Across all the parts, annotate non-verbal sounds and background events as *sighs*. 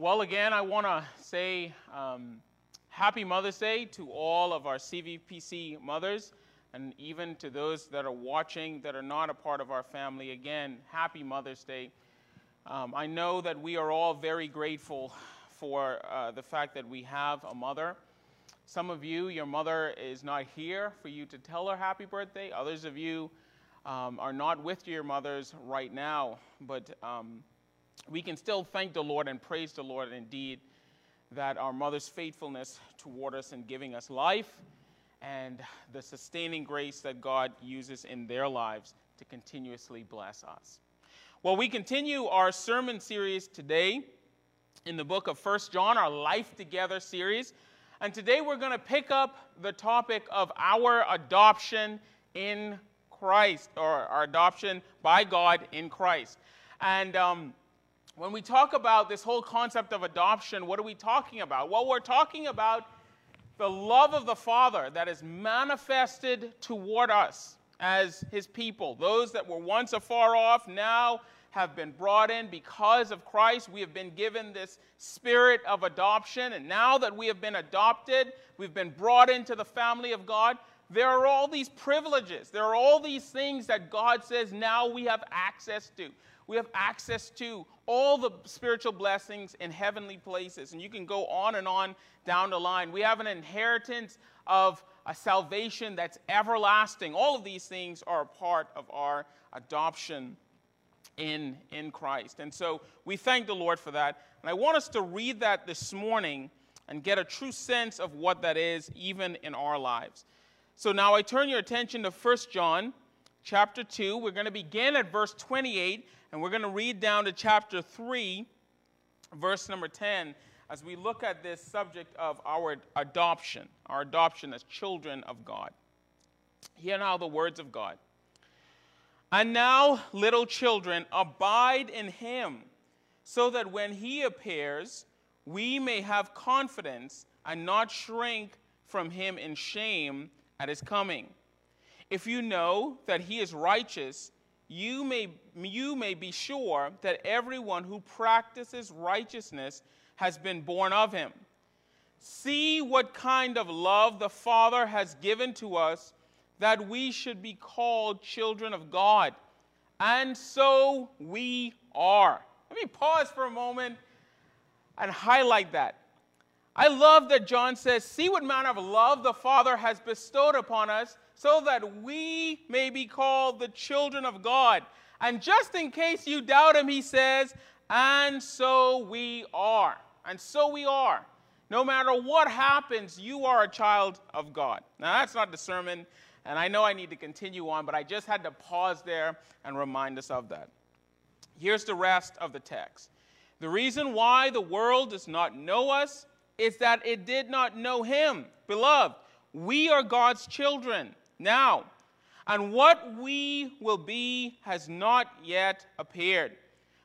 Well, again, I want to say um, happy Mother's Day to all of our CVPC mothers and even to those that are watching that are not a part of our family. Again, happy Mother's Day. Um, I know that we are all very grateful for uh, the fact that we have a mother. Some of you, your mother is not here for you to tell her happy birthday. Others of you um, are not with your mothers right now, but um, we can still thank the Lord and praise the Lord indeed that our mother's faithfulness toward us in giving us life and the sustaining grace that God uses in their lives to continuously bless us. Well, we continue our sermon series today in the book of First John, our Life Together series. And today we're going to pick up the topic of our adoption in Christ, or our adoption by God in Christ. And um, when we talk about this whole concept of adoption, what are we talking about? Well, we're talking about the love of the Father that is manifested toward us as his people. Those that were once afar off now have been brought in because of Christ. We have been given this spirit of adoption. And now that we have been adopted, we've been brought into the family of God. There are all these privileges. There are all these things that God says now we have access to we have access to all the spiritual blessings in heavenly places. And you can go on and on down the line. We have an inheritance of a salvation that's everlasting. All of these things are a part of our adoption in, in Christ. And so we thank the Lord for that. And I want us to read that this morning and get a true sense of what that is, even in our lives. So now I turn your attention to 1 John chapter 2. We're going to begin at verse 28 and we're going to read down to chapter 3, verse number 10, as we look at this subject of our adoption, our adoption as children of God. Hear now the words of God. And now, little children, abide in him, so that when he appears, we may have confidence and not shrink from him in shame at his coming. If you know that he is righteous, you may, you may be sure that everyone who practices righteousness has been born of him. See what kind of love the Father has given to us that we should be called children of God. And so we are. Let me pause for a moment and highlight that. I love that John says, See what manner of love the Father has bestowed upon us so that we may be called the children of God. And just in case you doubt him, he says, and so we are. And so we are. No matter what happens, you are a child of God. Now, that's not the sermon, and I know I need to continue on, but I just had to pause there and remind us of that. Here's the rest of the text. The reason why the world does not know us is that it did not know him. Beloved, we are God's children now. And what we will be has not yet appeared.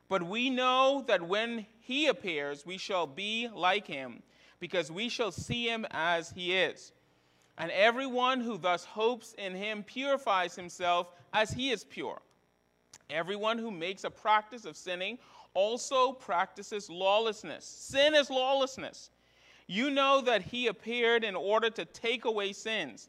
But we know that when he appears, we shall be like him, because we shall see him as he is. And everyone who thus hopes in him purifies himself as he is pure. Everyone who makes a practice of sinning also practices lawlessness. Sin is lawlessness. You know that he appeared in order to take away sins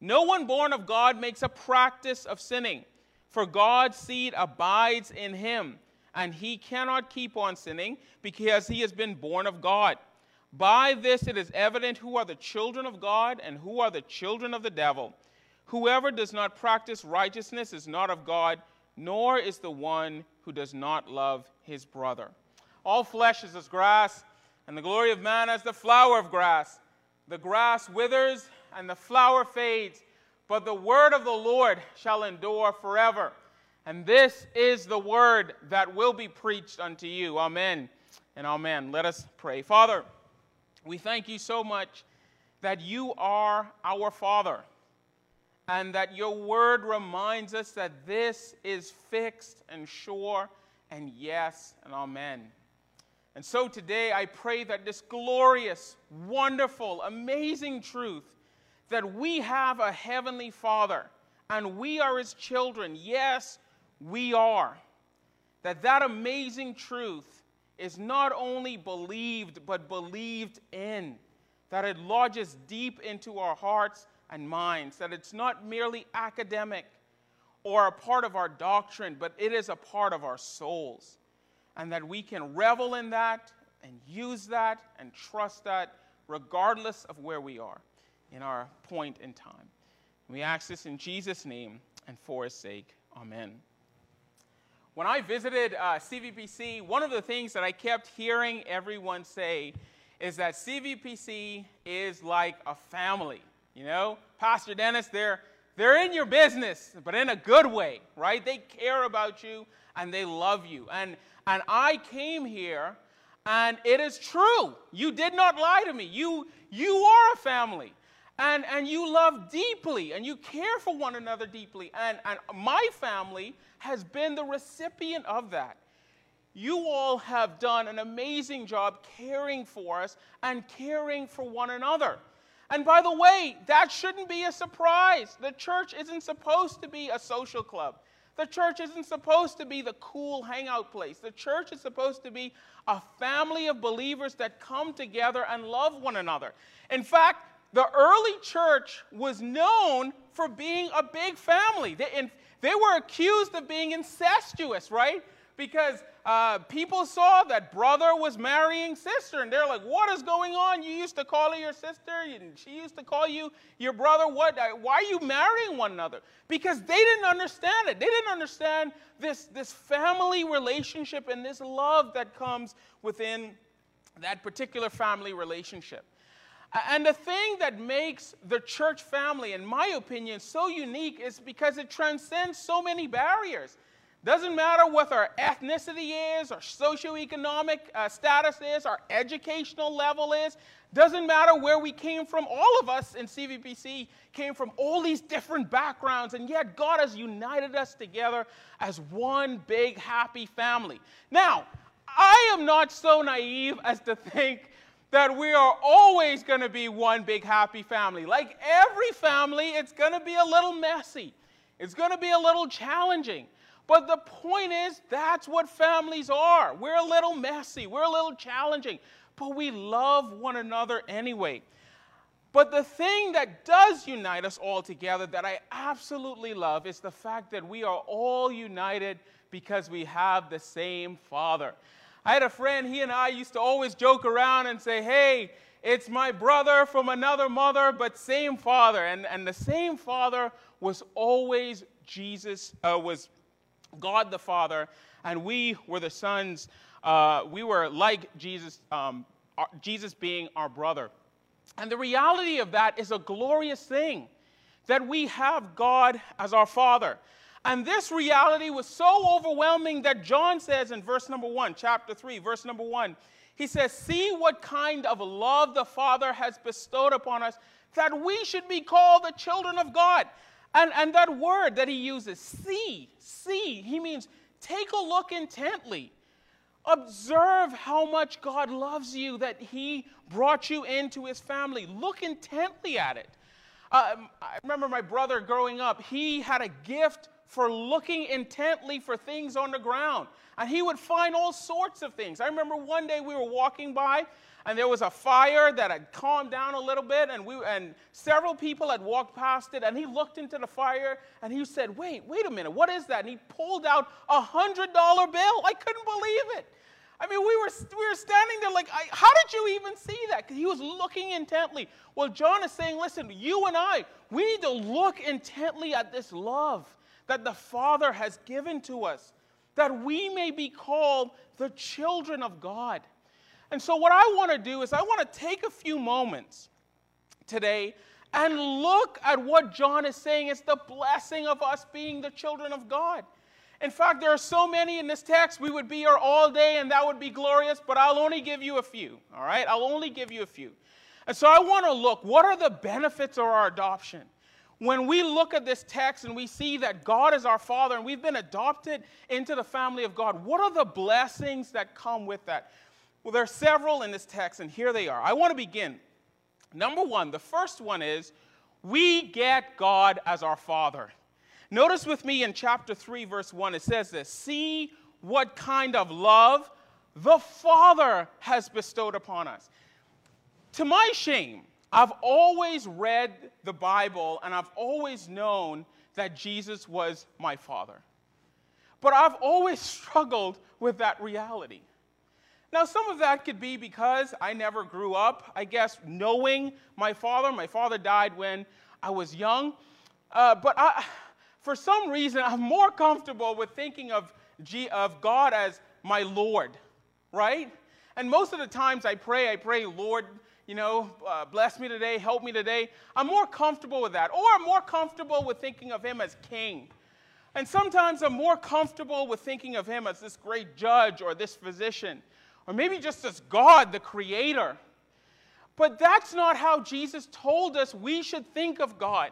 No one born of God makes a practice of sinning, for God's seed abides in him, and he cannot keep on sinning because he has been born of God. By this it is evident who are the children of God and who are the children of the devil. Whoever does not practice righteousness is not of God, nor is the one who does not love his brother. All flesh is as grass, and the glory of man as the flower of grass. The grass withers and the flower fades, but the word of the Lord shall endure forever. And this is the word that will be preached unto you. Amen and amen. Let us pray. Father, We thank you so much that you are our Father and that your word reminds us that this is fixed and sure and yes and amen. And so today I pray that this glorious, wonderful, amazing truth that we have a heavenly Father and we are his children, yes, we are, that that amazing truth is not only believed but believed in, that it lodges deep into our hearts and minds, that it's not merely academic or a part of our doctrine, but it is a part of our souls. And that we can revel in that and use that and trust that regardless of where we are in our point in time. We ask this in Jesus' name and for his sake. Amen. When I visited uh, CVPC, one of the things that I kept hearing everyone say is that CVPC is like a family. You know, Pastor Dennis, they're, they're in your business, but in a good way, right? They care about you and they love you. And, and I came here, and it is true. You did not lie to me. You, you are a family. And, and you love deeply and you care for one another deeply. And, and my family has been the recipient of that. You all have done an amazing job caring for us and caring for one another. And by the way, that shouldn't be a surprise. The church isn't supposed to be a social club. The church isn't supposed to be the cool hangout place. The church is supposed to be a family of believers that come together and love one another. In fact, the early church was known for being a big family. They, they were accused of being incestuous, right? Because uh, people saw that brother was marrying sister, and they're like, "What is going on? You used to call her your sister, and she used to call you your brother. What? Uh, why are you marrying one another?" Because they didn't understand it. They didn't understand this this family relationship and this love that comes within that particular family relationship. And the thing that makes the church family, in my opinion, so unique is because it transcends so many barriers. Doesn't matter what our ethnicity is, our socioeconomic uh, status is, our educational level is. Doesn't matter where we came from. All of us in CVPC came from all these different backgrounds, and yet God has united us together as one big happy family. Now, I am not so naive as to think that we are always going to be one big happy family. Like every family, it's going to be a little messy, it's going to be a little challenging. But the point is, that's what families are. We're a little messy, we're a little challenging, but we love one another anyway. But the thing that does unite us all together that I absolutely love is the fact that we are all united because we have the same Father. I had a friend, he and I used to always joke around and say, hey, it's my brother from another mother, but same father. And, and the same father was always Jesus, uh, was God the Father, and we were the sons. Uh, we were like Jesus, um, our, Jesus being our brother. And the reality of that is a glorious thing that we have God as our Father. And this reality was so overwhelming that John says in verse number one, chapter 3, verse number one, he says, See what kind of love the Father has bestowed upon us that we should be called the children of God. And, and that word that he uses, see, see, he means take a look intently. Observe how much God loves you, that he brought you into his family. Look intently at it. Uh, I remember my brother growing up, he had a gift for looking intently for things on the ground. And he would find all sorts of things. I remember one day we were walking by and there was a fire that had calmed down a little bit and we and several people had walked past it and he looked into the fire and he said, "Wait, wait a minute. What is that?" And he pulled out a $100 bill. I couldn't believe it. I mean, we were, we were standing there like, I, how did you even see that? Because he was looking intently. Well, John is saying, listen, you and I, we need to look intently at this love that the Father has given to us, that we may be called the children of God. And so, what I want to do is, I want to take a few moments today and look at what John is saying is the blessing of us being the children of God. In fact, there are so many in this text, we would be here all day and that would be glorious, but I'll only give you a few, all right? I'll only give you a few. And so I want to look what are the benefits of our adoption? When we look at this text and we see that God is our Father and we've been adopted into the family of God, what are the blessings that come with that? Well, there are several in this text, and here they are. I want to begin. Number one, the first one is we get God as our Father. Notice with me in chapter 3, verse 1, it says this See what kind of love the Father has bestowed upon us. To my shame, I've always read the Bible and I've always known that Jesus was my Father. But I've always *laughs* struggled with that reality. Now, some of that could be because I never grew up, I guess, knowing my father. My father died when I was young. Uh, but I, *sighs* for some reason, I'm more comfortable with thinking of, G, of God as my Lord, right? And most of the times I pray, I pray, Lord, you know, uh, bless me today, help me today. I'm more comfortable with that. Or I'm more comfortable with thinking of him as king. And sometimes I'm more comfortable with thinking of him as this great judge or this physician, or maybe just as God, the creator. But that's not how Jesus told us we should think of God.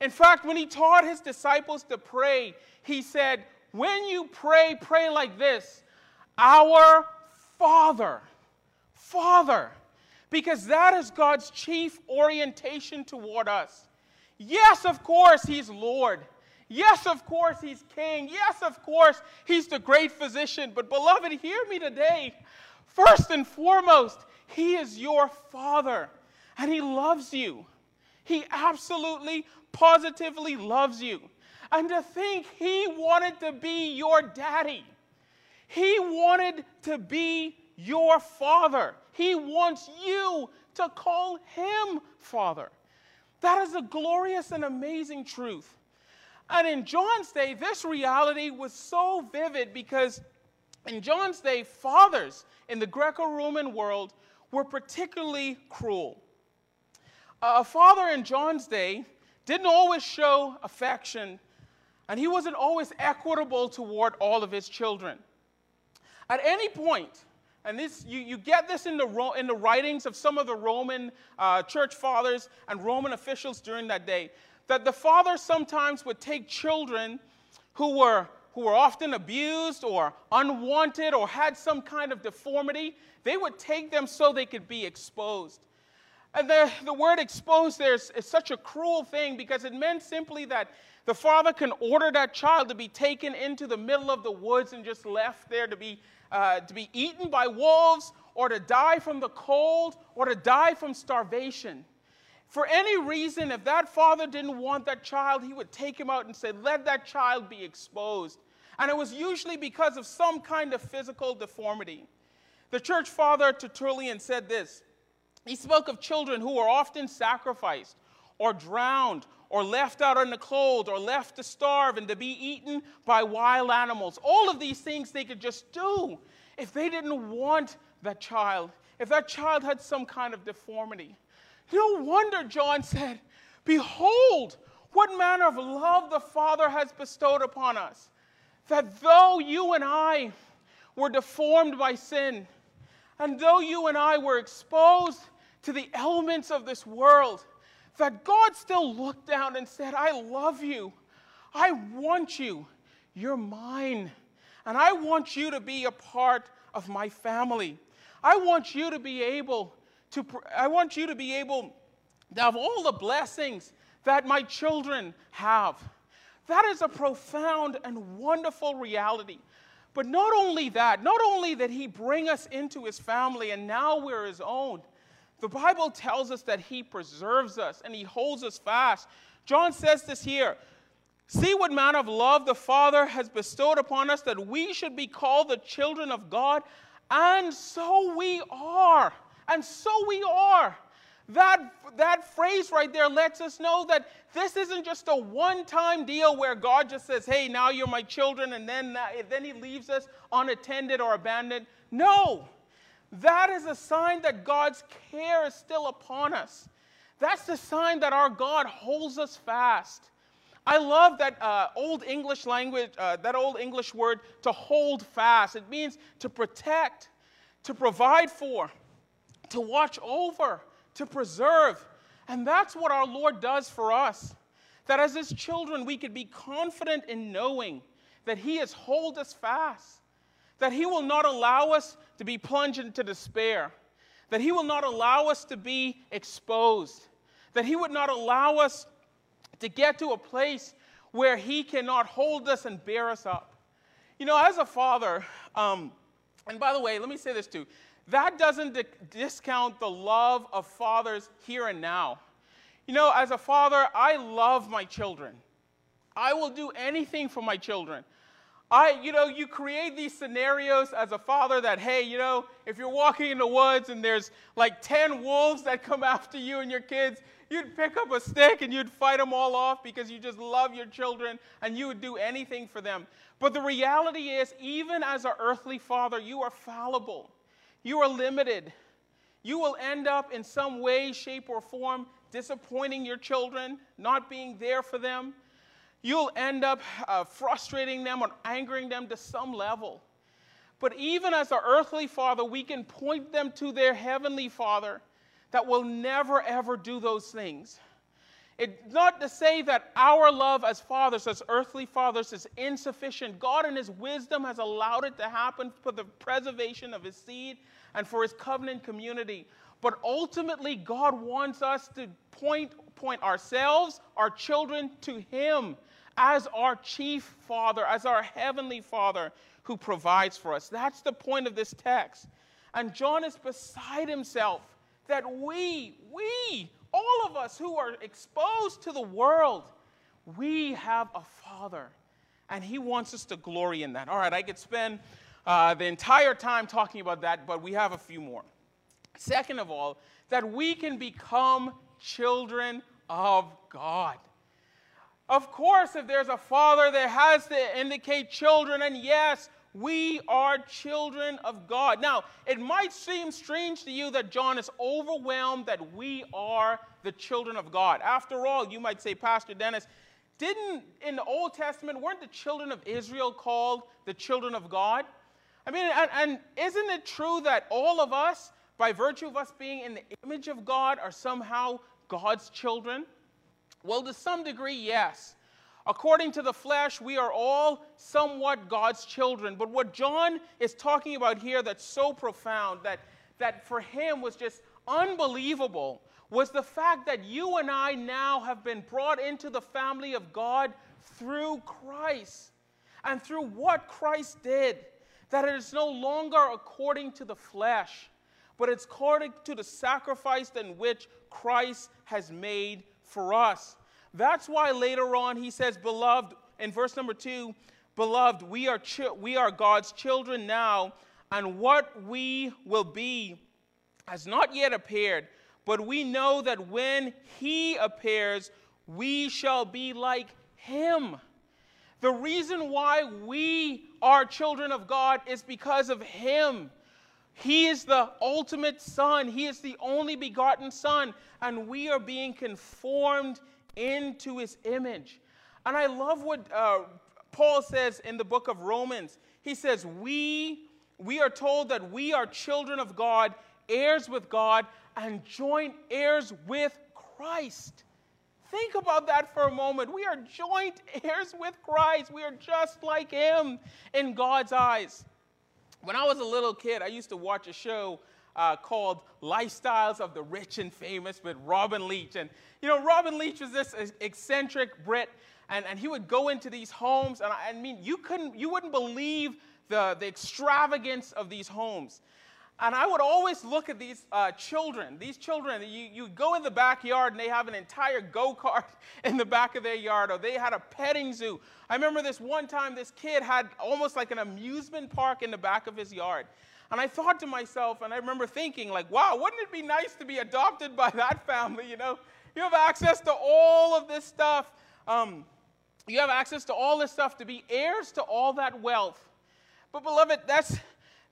In fact, when he taught his disciples to pray, he said, When you pray, pray like this Our Father. Father because that is God's chief orientation toward us. Yes, of course, He's Lord. Yes, of course, He's King. Yes, of course, He's the great physician. But, beloved, hear me today. First and foremost, He is your Father, and He loves you. He absolutely, positively loves you. And to think He wanted to be your daddy, He wanted to be your Father. He wants you to call him Father. That is a glorious and amazing truth. And in John's day, this reality was so vivid because in John's day, fathers in the Greco Roman world were particularly cruel. A father in John's day didn't always show affection, and he wasn't always equitable toward all of his children. At any point, and this, you, you get this in the, in the writings of some of the Roman uh, church fathers and Roman officials during that day, that the fathers sometimes would take children who were, who were often abused or unwanted or had some kind of deformity, they would take them so they could be exposed. And the, the word exposed there is, is such a cruel thing because it meant simply that the father can order that child to be taken into the middle of the woods and just left there to be uh, to be eaten by wolves or to die from the cold or to die from starvation. For any reason, if that father didn't want that child, he would take him out and say, Let that child be exposed. And it was usually because of some kind of physical deformity. The church father Tertullian said this He spoke of children who were often sacrificed or drowned or left out in the cold or left to starve and to be eaten by wild animals. All of these things they could just do if they didn't want that child, if that child had some kind of deformity. No wonder John said, Behold, what manner of love the Father has bestowed upon us, that though you and I were deformed by sin, and though you and I were exposed to the elements of this world, that God still looked down and said, I love you. I want you. You're mine. And I want you to be a part of my family. I want you to be able to, I want you to be able to have all the blessings that my children have. That is a profound and wonderful reality. But not only that, not only that he bring us into his family and now we're his own, the Bible tells us that He preserves us and He holds us fast. John says this here See what manner of love the Father has bestowed upon us that we should be called the children of God, and so we are. And so we are. That, that phrase right there lets us know that this isn't just a one time deal where God just says, hey, now you're my children, and then, then He leaves us unattended or abandoned. No. That is a sign that God's care is still upon us. That's the sign that our God holds us fast. I love that uh, old English language, uh, that old English word to hold fast. It means to protect, to provide for, to watch over, to preserve. And that's what our Lord does for us. That as His children, we could be confident in knowing that He has hold us fast, that He will not allow us to be plunged into despair, that He will not allow us to be exposed, that He would not allow us to get to a place where He cannot hold us and bear us up. You know, as a father, um, and by the way, let me say this too that doesn't di- discount the love of fathers here and now. You know, as a father, I love my children. I will do anything for my children. I, you know, you create these scenarios as a father that, hey, you know, if you're walking in the woods and there's like 10 wolves that come *laughs* after you and your kids, you'd pick up a stick and you'd fight them all off because you just love your children and you would do anything for them. But the reality is, even as an earthly father, you are fallible, you are limited. You will end up in some way, shape, or form disappointing your children, not being there for them you'll end up uh, frustrating them or angering them to some level. But even as an earthly father, we can point them to their heavenly father that will never ever do those things. It's not to say that our love as fathers, as earthly fathers, is insufficient. God, in His wisdom, has allowed it to happen for the preservation of His seed and for His covenant community. But ultimately, God wants us to point, point ourselves, our children, to Him as our chief father, as our heavenly father who provides for us. That's the point of this text. And John is beside himself that we, we, all of us who are exposed to the world, we have a father. And he wants us to glory in that. All right, I could spend uh, the entire time talking about that, but we have a few more. Second of all, that we can become children of God. Of course, if there's a father, there has to indicate children, and yes, we are children of God. Now, it might seem strange to you that John is overwhelmed that we are the children of God. After all, you might say, Pastor Dennis, didn't in the Old Testament, weren't the children of Israel called the children of God? I mean, and, and isn't it true that all of us, by virtue of us being in the image of God, are somehow God's children? Well, to some degree, yes. According to the flesh, we are all somewhat God's children. But what John is talking about here that's so profound, that, that for him was just unbelievable, was the fact that you and I now have been brought into the family of God through Christ and through what Christ did. That it is no longer according to the flesh, but it's according to the sacrifice in which Christ has made for us. That's why later on he says, Beloved, in verse number two, Beloved, we are, chi- we are God's children now, and what we will be has not yet appeared, but we know that when he appears, we shall be like him. The reason why we are children of God is because of him. He is the ultimate Son. He is the only begotten Son. And we are being conformed into His image. And I love what uh, Paul says in the book of Romans. He says, we, we are told that we are children of God, heirs with God, and joint heirs with Christ. Think about that for a moment. We are joint *laughs* heirs with Christ. We are just like Him in God's eyes. When I was a little kid, I used to watch a show uh, called Lifestyles of the Rich and Famous with Robin Leach. And, you know, Robin Leach was this eccentric Brit, and, and he would go into these homes, and I, I mean, you, couldn't, you wouldn't believe the, the extravagance of these homes. And I would always look at these uh, children. These children, you, you go in the backyard and they have an entire go kart *laughs* in the back of their yard, or they had a petting zoo. I remember this one time, this kid had almost like an amusement park in the back of his yard. And I thought to myself, and I remember thinking, like, wow, wouldn't it be nice to be adopted by that family? You know, you have access to all of this stuff. Um, you have access to all this stuff to be heirs to all that wealth. But, beloved, that's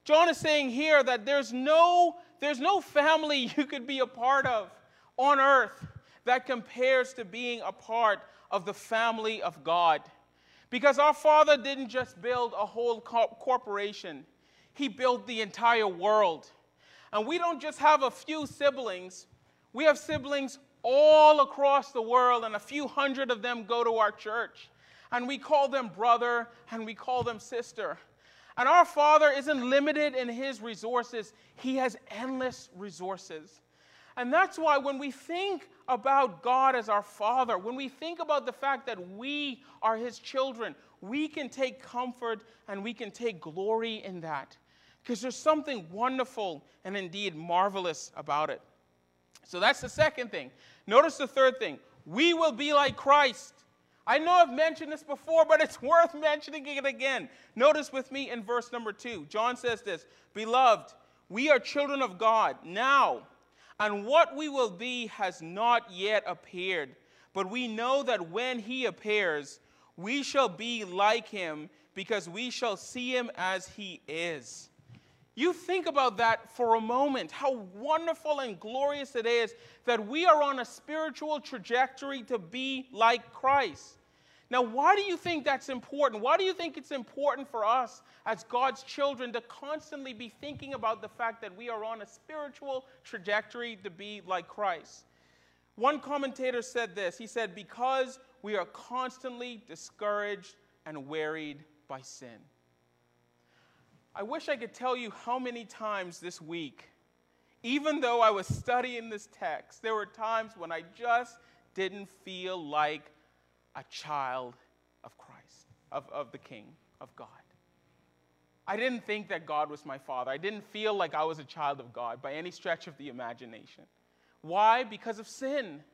John is saying here that there's no, there's no family *laughs* you could be a part of on earth that compares to being a part of the family of God. Because our Father didn't just build a whole corporation, He built the entire world. And we don't just have a few siblings, We have siblings all across the world, and a few hundred of them go to our church. And we call them brother and we call them sister. And our Father isn't limited in his resources, he has endless resources. And that's why when we think about God as our Father, when we think about the fact that we are His children, we can take comfort and we can take glory in that. Because there's something wonderful and indeed marvelous about it. So that's the second thing. Notice the third thing we will be like Christ. I know I've mentioned this before, but it's *laughs* worth mentioning it again. Notice with me in verse number two. John says this Beloved, we are children of God now and what we will be has not yet appeared. But we know that when he appears, we shall be like him because we shall see him as he is. You think about that for a moment, how wonderful and glorious it is that we are on a spiritual trajectory to be like Christ. Now, why do you think that's important? Why do you think it's important for us as God's children to constantly be thinking about the fact that we are on a spiritual trajectory to be like Christ? One commentator said this He said, Because we are constantly discouraged and wearied by sin. I wish I could tell you how many times this week, even though I was studying this text, there were times when I just didn't feel like a child of Christ, of, of the King, of God. I didn't think that God was my father. I didn't feel like I was a child of God by any stretch of the imagination. Why? Because of sin,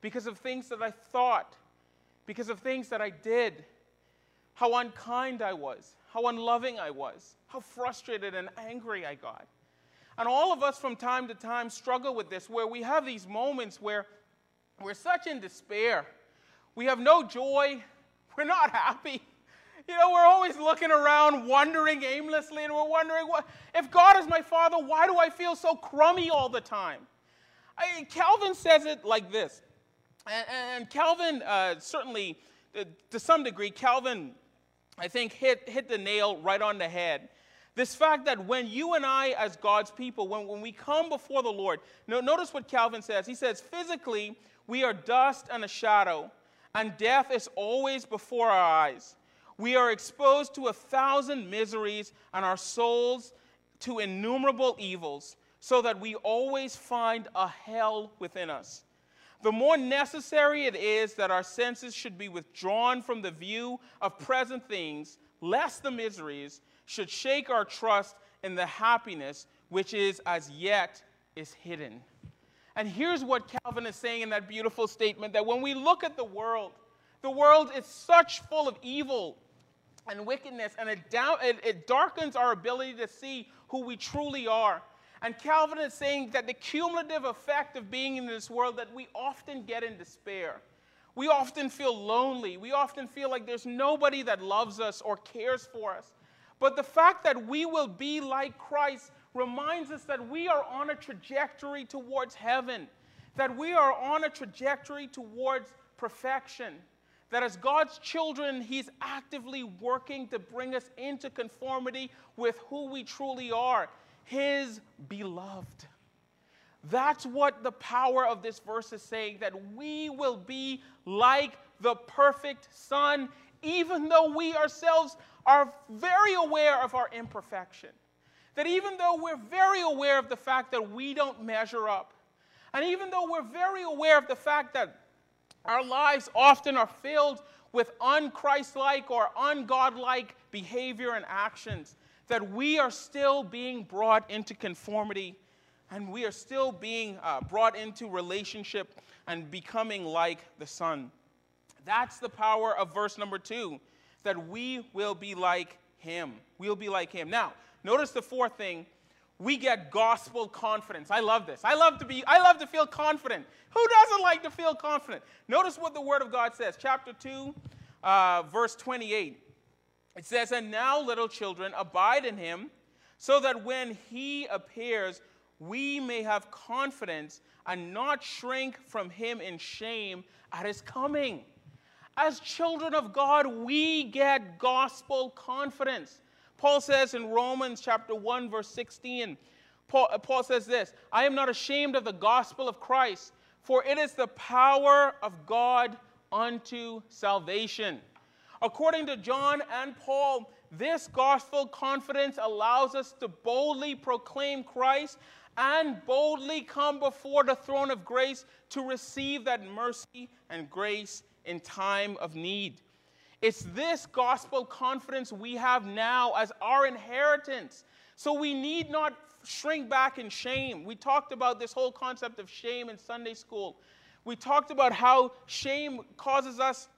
because of things that I thought, because of things that I did, how unkind I was, how unloving I was, how frustrated and angry I got. And all of us from time to time struggle with this, where we have these moments where we're such in despair we have no joy. *laughs* We're not happy. You know, we're always looking around, wondering aimlessly, and we're wondering, what, if God is my Father, why do I feel so crummy all the time? I, Calvin says it like this. And, and Calvin, uh, certainly, uh, to some degree, Calvin, I think, hit, hit the nail right on the head. This fact that when you and I, as God's people, when, when we come before the Lord, no, notice what Calvin says. He says, physically, we are dust and a shadow and death is always before our eyes. We are exposed to a thousand miseries and our souls to innumerable evils, so that we always find a hell within us. The more necessary it is that our senses should be withdrawn from the view of present things, lest the miseries should shake our trust in the happiness which is as yet is hidden. And here's what Calvin is saying in that beautiful statement that when we look at the world, the world is such full of evil and wickedness, and it, down, it, it darkens our ability to see who we truly are. And Calvin is saying that the cumulative effect of being in this world that we often get in despair. We often feel lonely. We often feel like there's nobody that loves us or cares for us. But the fact that we will be like Christ reminds us that we are on a trajectory towards heaven, that we are on a trajectory towards perfection. That as God's children, He's actively working to bring us into conformity with who we truly are, His beloved. That's what the power of this verse is saying that we will be like the perfect Son, even though we ourselves are very aware of our imperfection that even though we're very aware of the fact that we don't measure up, and even though we're very aware of the fact that our lives often are filled with unchristlike or ungodlike behavior and actions, that we are still being brought into conformity and we are still being uh, brought into relationship and becoming like the Son. That's the power of verse number two, that we will be like Him. We'll be like Him. Now, Notice the fourth thing. We get gospel confidence. I love this. I love to be I love to feel confident. Who doesn't like to feel confident? Notice what the word of God says. Chapter 2, uh, verse 28. It says, And now, little children, abide in him, so that when he appears, we may have confidence and not shrink from him in shame at his coming. As children of God, we get gospel confidence. Paul says in Romans chapter 1 verse 16, Paul, uh, Paul says this I am not ashamed of the gospel of Christ, for it is the power of God unto salvation. According to John and Paul, this gospel confidence allows us to boldly proclaim Christ and boldly come before the throne of grace to receive that mercy and grace in time of need. It's this gospel confidence we have now as our inheritance. So we need not shrink back in shame. We talked about this whole concept of shame in Sunday school. We talked about how shame causes us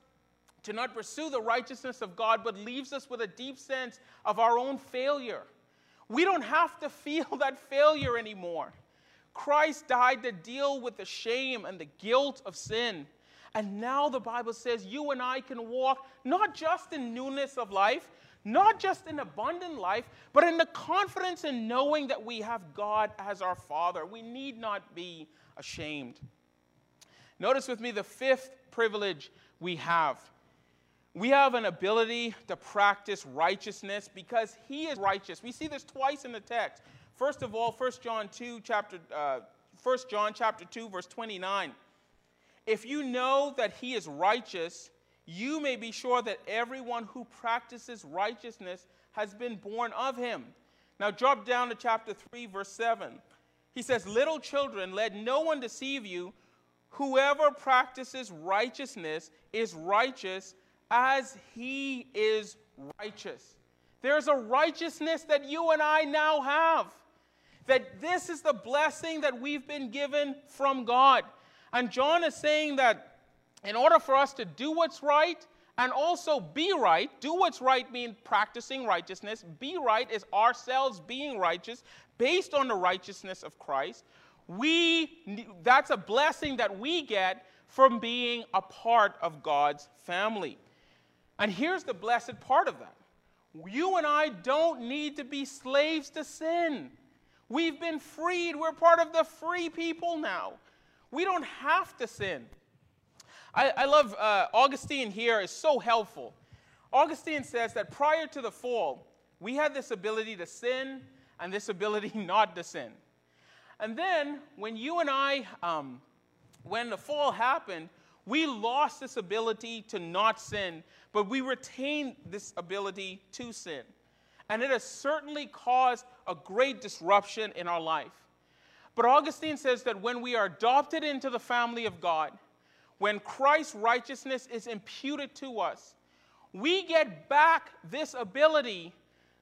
to not pursue the righteousness of God, but leaves us with a deep sense of our own failure. We don't have to *laughs* feel that failure anymore. Christ died to deal with the shame and the guilt of sin. And now the Bible says you and I can walk not just in newness of life, not just in abundant life, but in the confidence in knowing that we have God as our Father. We need not be ashamed. Notice with me the fifth privilege we have. We have an ability to practice righteousness because He is righteous. We see this twice in the text. First of all, 1 John 2, chapter, uh, 1 John chapter 2, verse 29. If you know that He is righteous, you may be sure that everyone who practices righteousness has been born of Him. Now, drop down to chapter 3, verse 7. He says, Little children, let no one deceive you. Whoever practices righteousness is righteous as he is righteous. There's a righteousness that you and I now have. That this is the blessing that we've been given from God. And John is saying that in order for us to do what's right and also be right, do what's right means practicing righteousness, be right is ourselves being righteous based on the righteousness of Christ. We that's a blessing that we get from being a part of God's family. And here's the blessed part of that you and I don't need to be slaves to sin. We've been freed. We're part of the free people now. We don't have to sin. I, I love uh, Augustine here is so helpful. Augustine says that prior to the fall, we had this ability to sin and this ability *laughs* not to sin. And then when you and I, um, when the fall happened, we lost this ability to not sin, but we retain this ability to sin. And it has certainly caused a great disruption in our life. But Augustine says that when we are adopted into the family of God, when Christ's righteousness is imputed to us, we get back this ability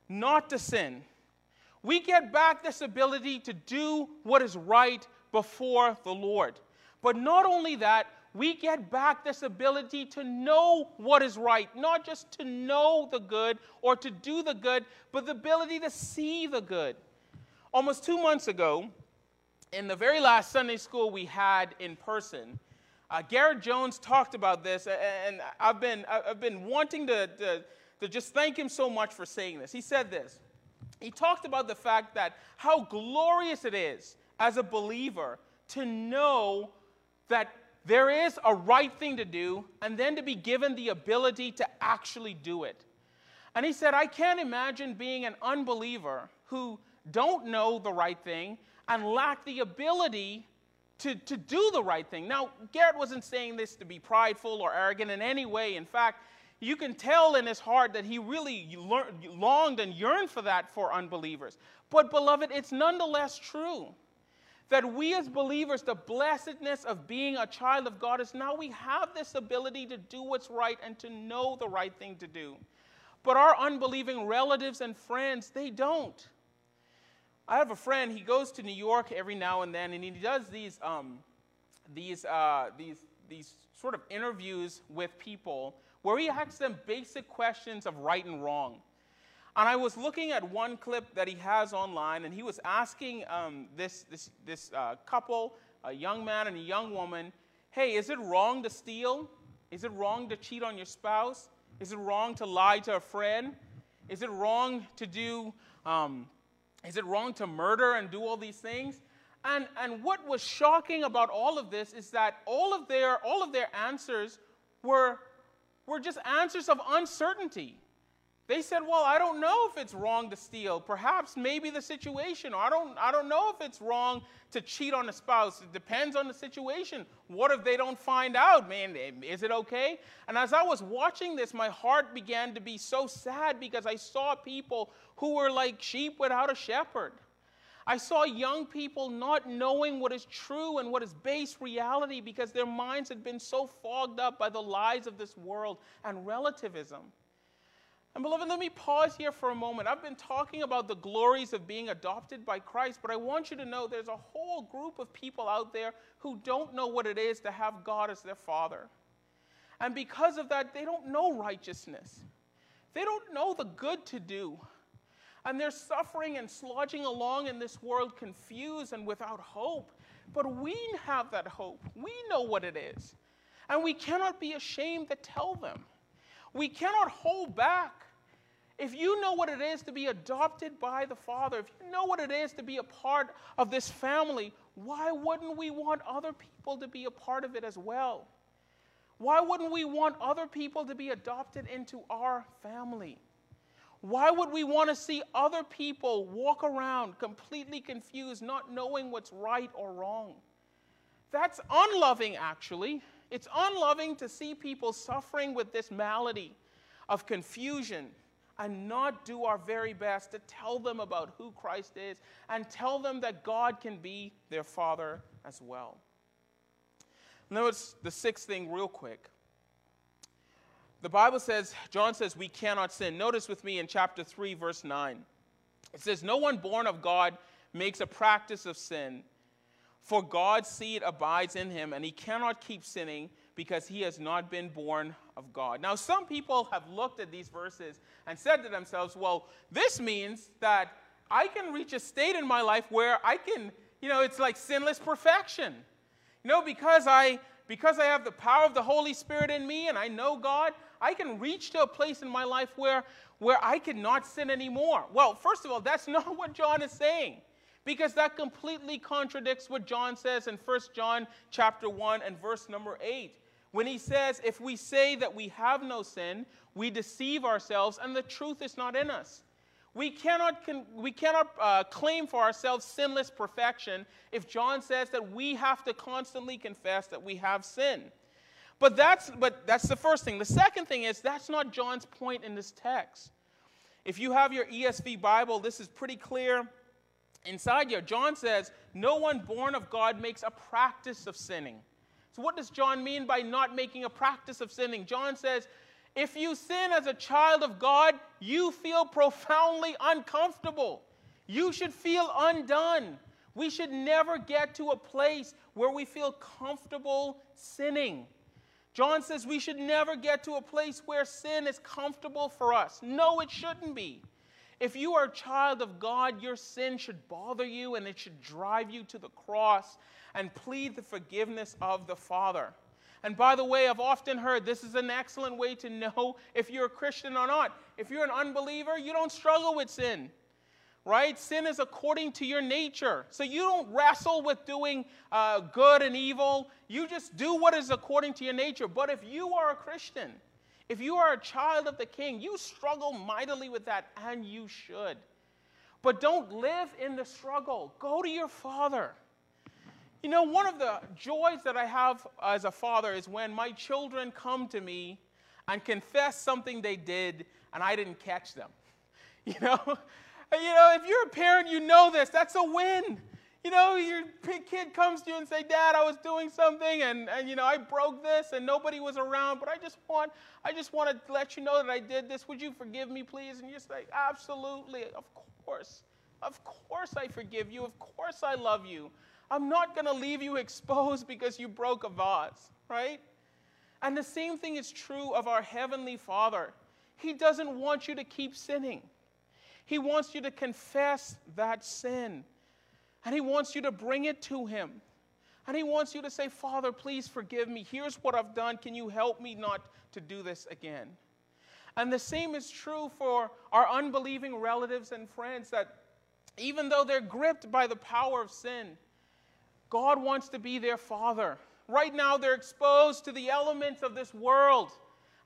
not to sin. We get back this ability to do what is right before the Lord. But not only that, we get back this ability to know what is right, not just to know the good or to do the good, but the ability to see the good. Almost two months ago, in the very last Sunday school we had in person, uh, Garrett Jones talked about this, and I've been, I've been wanting to, to, to just thank him so much for saying this. He said this. He talked about the fact that how glorious it is as a believer to know that there is a right thing to do, and then to be given the ability to actually do it. And he said, I can't imagine being an unbeliever who don't know the right thing and lack the ability to, to do the right thing. Now, Garrett wasn't saying this to be prideful or arrogant in any way. In fact, you can tell in his heart that he really longed and yearned for that for unbelievers. But, beloved, it's nonetheless true that we as believers, the blessedness of being a child of God is now we have this ability to do what's right and to know the right thing to do. But our unbelieving relatives and friends, they don't. I have a friend, he goes to New York every now and then, and he does these, um, these, uh, these, these sort of interviews with people where he asks them basic questions of right and wrong. And I was looking at one clip that he has online, and he was asking um, this, this, this uh, couple, a young man and a young woman, hey, is it wrong to steal? Is it wrong to cheat on your spouse? Is it wrong to lie to a friend? Is it wrong to do, um, is it wrong to murder and do all these things? And, and what was shocking about all of this is that all of their, all of their answers were, were just answers of uncertainty. They said, Well, I don't know if it's wrong to steal. Perhaps, maybe the situation. I don't, I don't know if it's wrong to cheat on a spouse. It depends on the situation. What if they don't find out? Man, is it okay? And as I was watching this, my heart began to be so sad because I saw people who were like sheep without a shepherd. I saw young people not knowing what is true and what is base reality because their minds had been so fogged up by the lies of this world and relativism. And beloved, let me pause here for a moment. I've been talking about the glories of being adopted by Christ, but I want you to know there's a whole group of people out there who don't know what it is to have God as their Father. And because of that, they don't know righteousness. They don't know the good to do. And they're suffering and slodging along in this world confused and without hope. But we have that hope. We know what it is. And we cannot be ashamed to tell them. We cannot hold back. If you know what it is to be adopted by the Father, if you know what it is to be a part of this family, why wouldn't we want other people to be a part of it as well? Why wouldn't we want other people to be adopted into our family? Why would we want to see other people walk around completely confused, not knowing what's right or wrong? That's unloving, actually. It's unloving to see people suffering with this malady of confusion and not do our very best to tell them about who Christ is and tell them that God can be their Father as well. Notice the sixth thing, real quick. The Bible says, John says, we cannot sin. Notice with me in chapter 3, verse 9. It says, No one born of God makes a practice of sin, for God's seed abides in him, and he cannot keep sinning because he has not been born of God. Now, some people have looked at these verses and said to themselves, well, this means that I can reach a state in my life where I can, you know, it's like sinless perfection. You know, because I because I have the power of the Holy Spirit in me and I know God, I can reach to a place in my life where where I cannot sin anymore. Well, first of all, that's *laughs* not what John is saying. Because that completely contradicts what John says in 1 John chapter 1 and verse number 8 when he says, If we say that we have no sin, we deceive ourselves and the truth is not in us. We cannot, we cannot uh, claim for ourselves sinless perfection if John says that we have to constantly confess that we have sin. But that's, but that's the first thing. The second thing is that's not John's point in this text. If you have your ESV Bible, this is pretty clear. Inside here, John says, No one born of God makes a practice of sinning. So, what does John mean by not making a practice of sinning? John says, if you sin as a child of God, you feel profoundly uncomfortable. You should feel undone. We should never get to a place where we feel comfortable sinning. John says we should never get to a place where sin is comfortable for us. No, it shouldn't be. If you are a child of God, your sin should bother you and it should drive you to the cross and plead the forgiveness of the Father. And by the way, I've often heard this is an excellent way to know if you're a Christian or not. If you're an unbeliever, you don't struggle with sin, right? Sin is according to your nature. So you don't wrestle with doing uh, good and evil. You just do what is according to your nature. But if you are a Christian, if you are a child of the King, you struggle mightily with that, and you should. But don't live in the struggle. Go to your Father. You know, one of the joys that I have as a father is when my children come to me and confess something they did and I didn't catch them. *laughs* You know, you know, if you're a parent, you know this. That's a win. You know, your kid comes to you and say, "Dad, I was doing something, and, and you know, I broke this, and nobody was around, but I just want, I just want to let you know that I did this. Would you forgive me, please?" And just like, "Absolutely, of course, of course, I forgive you. Of course, I love you." I'm not going to leave you exposed because you broke a vase, right? And the same thing is true of our Heavenly Father. He doesn't want you to keep sinning, He wants you to confess that sin. And He wants you to bring it to Him. And He wants you to say, Father, please forgive me. Here's what I've done. Can you help me not to do this again? And the same is true for our unbelieving relatives and friends that even though they're gripped by the power of sin, God wants to be their father. Right now, they're exposed to the elements of this world,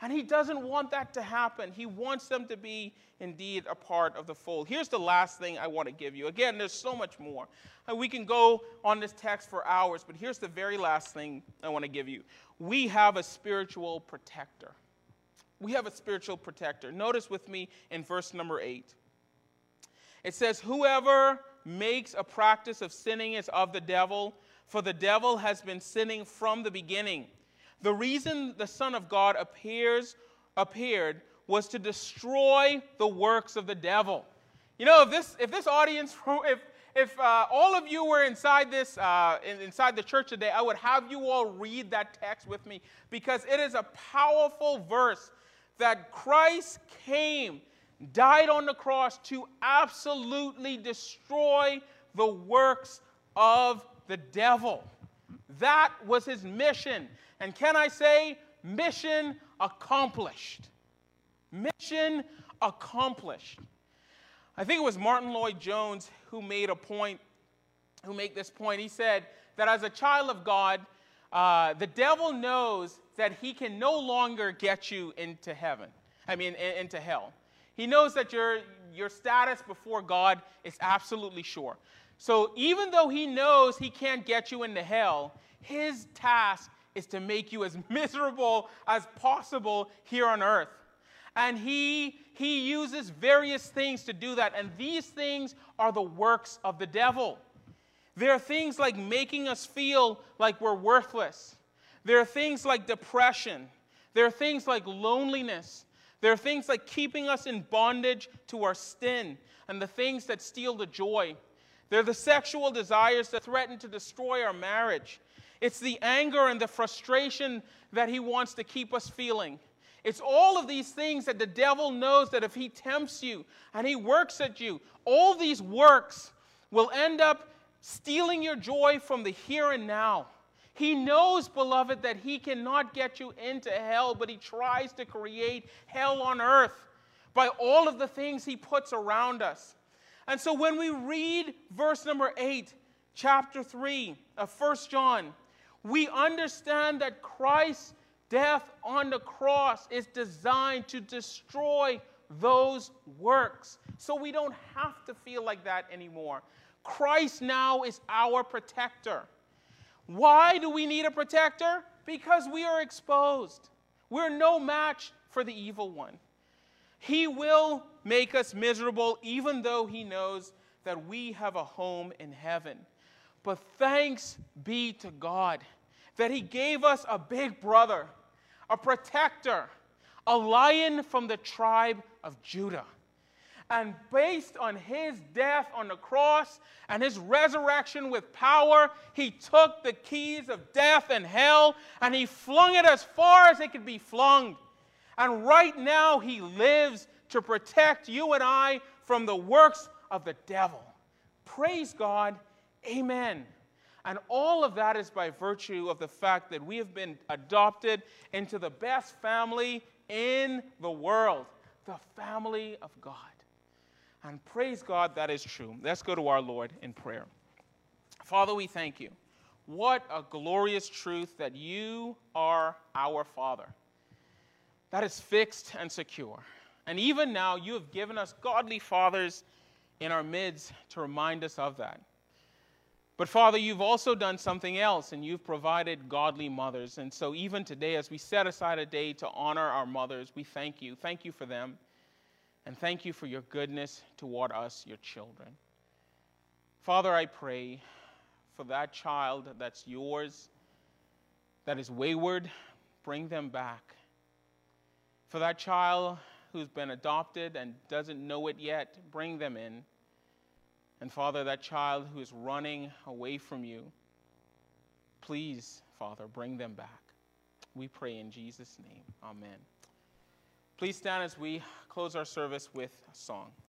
And he doesn't want that to happen. He wants them to be indeed a part of the fold. Here's the last thing I want to give you. Again, there's so much more. And we can go on this text for hours, but here's the very last thing I want to give you. We have a spiritual protector. We have a spiritual protector. Notice with me in verse number 8. It says, Whoever makes a practice of sinning is of the devil, for the devil has been sinning from the beginning. The reason the Son of God appears, appeared was to destroy the works of the devil. You know, if this, if this audience, *laughs* if, if uh, all of you were inside this, uh, inside the church today, I would have you all read that text with me because it is a powerful verse that Christ came, died on the cross to absolutely destroy the works of the devil. That was his mission. And can I say, mission accomplished? Mission accomplished. I think it was Martyn Lloyd-Jones who made a point, who made this point. He said that as a child of God, uh, the devil knows that he can no longer get you into heaven. I mean, into hell. He knows that your, your status before God is absolutely sure. So even though he knows he can't get you into hell, his task is to make you as *laughs* miserable as possible here on earth. And he, he uses various things to do that. And these things are the works of the devil. There are things like making us feel like we're worthless. There are things like depression. There are things like loneliness. There are things like keeping us in bondage to our sin and the things that steal the joy. There are the sexual desires that threaten to destroy our marriage. It's the anger and the frustration that he wants to keep us feeling. It's all of these things that the devil knows that if he tempts you and he works at you, all these works will end up stealing your joy from the here and now. He knows, beloved, that he cannot get you into hell, but he tries to create hell on earth by all of the things he puts around us. And so when we read verse number 8, chapter 3 of 1 John, we understand that Christ's death on the cross is designed to destroy those works. So we don't have to feel like that anymore. Christ now is our protector. Why do we need a protector? Because we are exposed. We're no match for the evil one. He will make us miserable, even though he knows that we have a home in heaven. But thanks be to God that He gave us a big brother, a protector, a lion from the tribe of Judah. And based on his death on the cross and his resurrection with power, he took the keys of death and hell and he flung it as far as it could be flung. And right now, he lives to protect you and I from the works of the devil. Praise God. Amen. And all of that is by virtue of the fact that we have been adopted into the best family in the world, the family of God. And praise God, that is true. Let's go to our Lord in prayer. Father, we thank you. What a glorious truth that you are our Father. That is fixed and secure. And even now, you have given us godly fathers in our midst to remind us of that. But Father, you've also done something else, and you've provided godly mothers. And so, even today, as we set aside a day to honor our mothers, we thank you. Thank you for them. And thank you for your goodness toward us, your children. Father, I pray for that child that's yours, that is wayward, bring them back. For that child who's been adopted and doesn't know it yet, bring them in. And Father, that child who is running away from you, please, Father, bring them back. We pray in Jesus' name. Amen. Please stand as we close our service with a song.